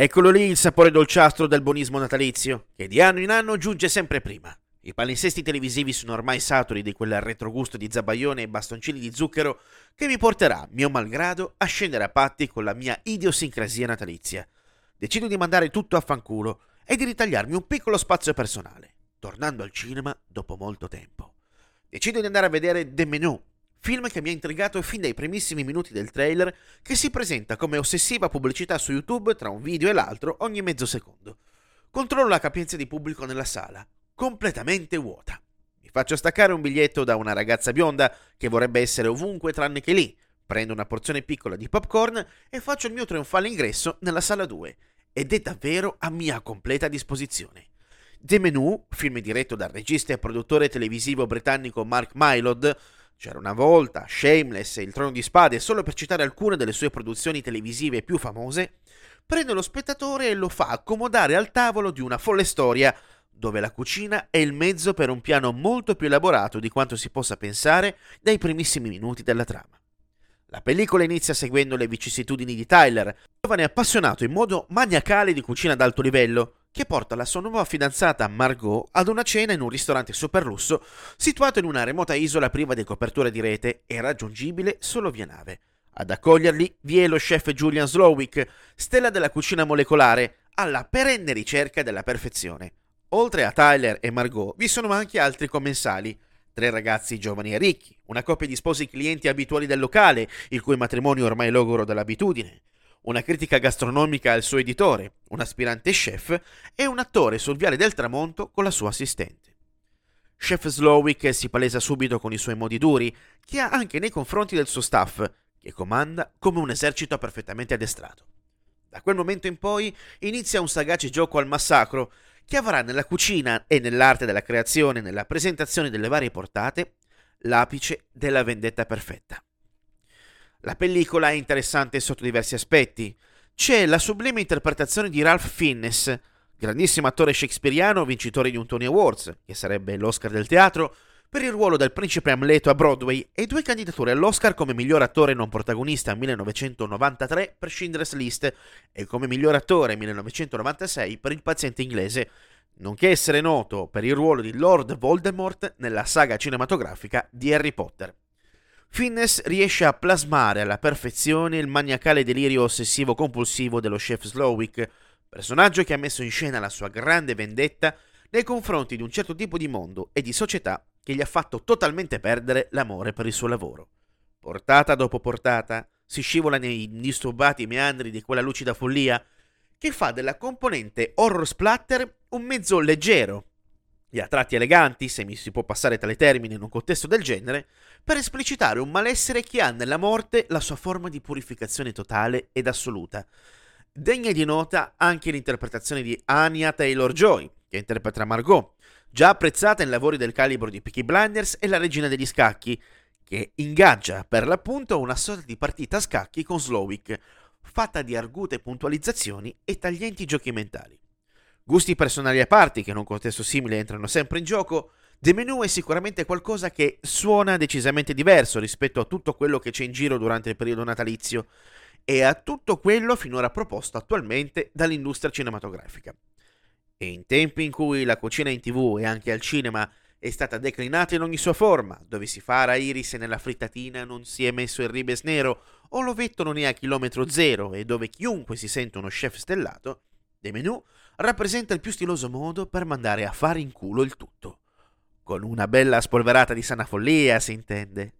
Eccolo lì il sapore dolciastro del buonismo natalizio, che di anno in anno giunge sempre prima. I palinsesti televisivi sono ormai saturi di quel retrogusto di zabaione e bastoncini di zucchero che mi porterà, mio malgrado, a scendere a patti con la mia idiosincrasia natalizia. Decido di mandare tutto a fanculo e di ritagliarmi un piccolo spazio personale, tornando al cinema dopo molto tempo. Decido di andare a vedere The Menu, film che mi ha intrigato fin dai primissimi minuti del trailer, che si presenta come ossessiva pubblicità su YouTube tra un video e l'altro ogni mezzo secondo. Controllo la capienza di pubblico nella sala, completamente vuota. Mi faccio staccare un biglietto da una ragazza bionda che vorrebbe essere ovunque tranne che lì. Prendo una porzione piccola di popcorn e faccio il mio trionfale ingresso nella sala 2 ed è davvero a mia completa disposizione. The Menu, film diretto dal regista e produttore televisivo britannico Mark Mylod, c'era una volta, Shameless e Il Trono di Spade, solo per citare alcune delle sue produzioni televisive più famose, prende lo spettatore e lo fa accomodare al tavolo di una folle storia dove la cucina è il mezzo per un piano molto più elaborato di quanto si possa pensare dai primissimi minuti della trama. La pellicola inizia seguendo le vicissitudini di Tyler, giovane appassionato in modo maniacale di cucina ad alto livello, che porta la sua nuova fidanzata Margot ad una cena in un ristorante super lusso situato in una remota isola priva di copertura di rete e raggiungibile solo via nave. Ad accoglierli vi è lo chef Julian Slowick, stella della cucina molecolare, alla perenne ricerca della perfezione. Oltre a Tyler e Margot, vi sono anche altri commensali. Tre ragazzi giovani e ricchi, una coppia di sposi clienti abituali del locale, il cui matrimonio ormai logoro dall'abitudine, una critica gastronomica al suo editore, un aspirante chef e un attore sul viale del tramonto con la sua assistente. Chef Slowick si palesa subito con i suoi modi duri, che ha anche nei confronti del suo staff, che comanda come un esercito perfettamente addestrato. Da quel momento in poi inizia un sagace gioco al massacro che avrà nella cucina e nell'arte della creazione, nella presentazione delle varie portate, l'apice della vendetta perfetta. La pellicola è interessante sotto diversi aspetti. C'è la sublime interpretazione di Ralph Fiennes, grandissimo attore shakespeariano vincitore di un Tony Awards, che sarebbe l'Oscar del teatro, per il ruolo del principe Amleto a Broadway e due candidature all'Oscar come miglior attore non protagonista 1993 per Schindler's List e come miglior attore 1996 per Il paziente inglese, nonché essere noto per il ruolo di Lord Voldemort nella saga cinematografica di Harry Potter. Finnes riesce a plasmare alla perfezione il maniacale delirio ossessivo compulsivo dello chef Slowick, personaggio che ha messo in scena la sua grande vendetta nei confronti di un certo tipo di mondo e di società che gli ha fatto totalmente perdere l'amore per il suo lavoro. Portata dopo portata, si scivola nei indisturbati meandri di quella lucida follia che fa della componente horror splatter un mezzo leggero e a tratti eleganti, se mi si può passare tale termine in un contesto del genere, per esplicitare un malessere che ha nella morte la sua forma di purificazione totale ed assoluta. Degna di nota anche l'interpretazione di Anya Taylor-Joy, che interpreta Margot, già apprezzata in lavori del calibro di Peaky Blinders e La regina degli scacchi, che ingaggia per l'appunto una sorta di partita a scacchi con Slowick, fatta di argute puntualizzazioni e taglienti giochi mentali. Gusti personali a parte, che in un contesto simile entrano sempre in gioco, The Menu è sicuramente qualcosa che suona decisamente diverso rispetto a tutto quello che c'è in giro durante il periodo natalizio e a tutto quello finora proposto attualmente dall'industria cinematografica. E in tempi in cui la cucina in tv e anche al cinema è stata declinata in ogni sua forma, dove si fa a iris e nella frittatina non si è messo il ribes nero o l'ovetto non è a chilometro zero e dove chiunque si sente uno chef stellato, The Menu rappresenta il più stiloso modo per mandare a fare in culo il tutto. Con una bella spolverata di sana follia, si intende.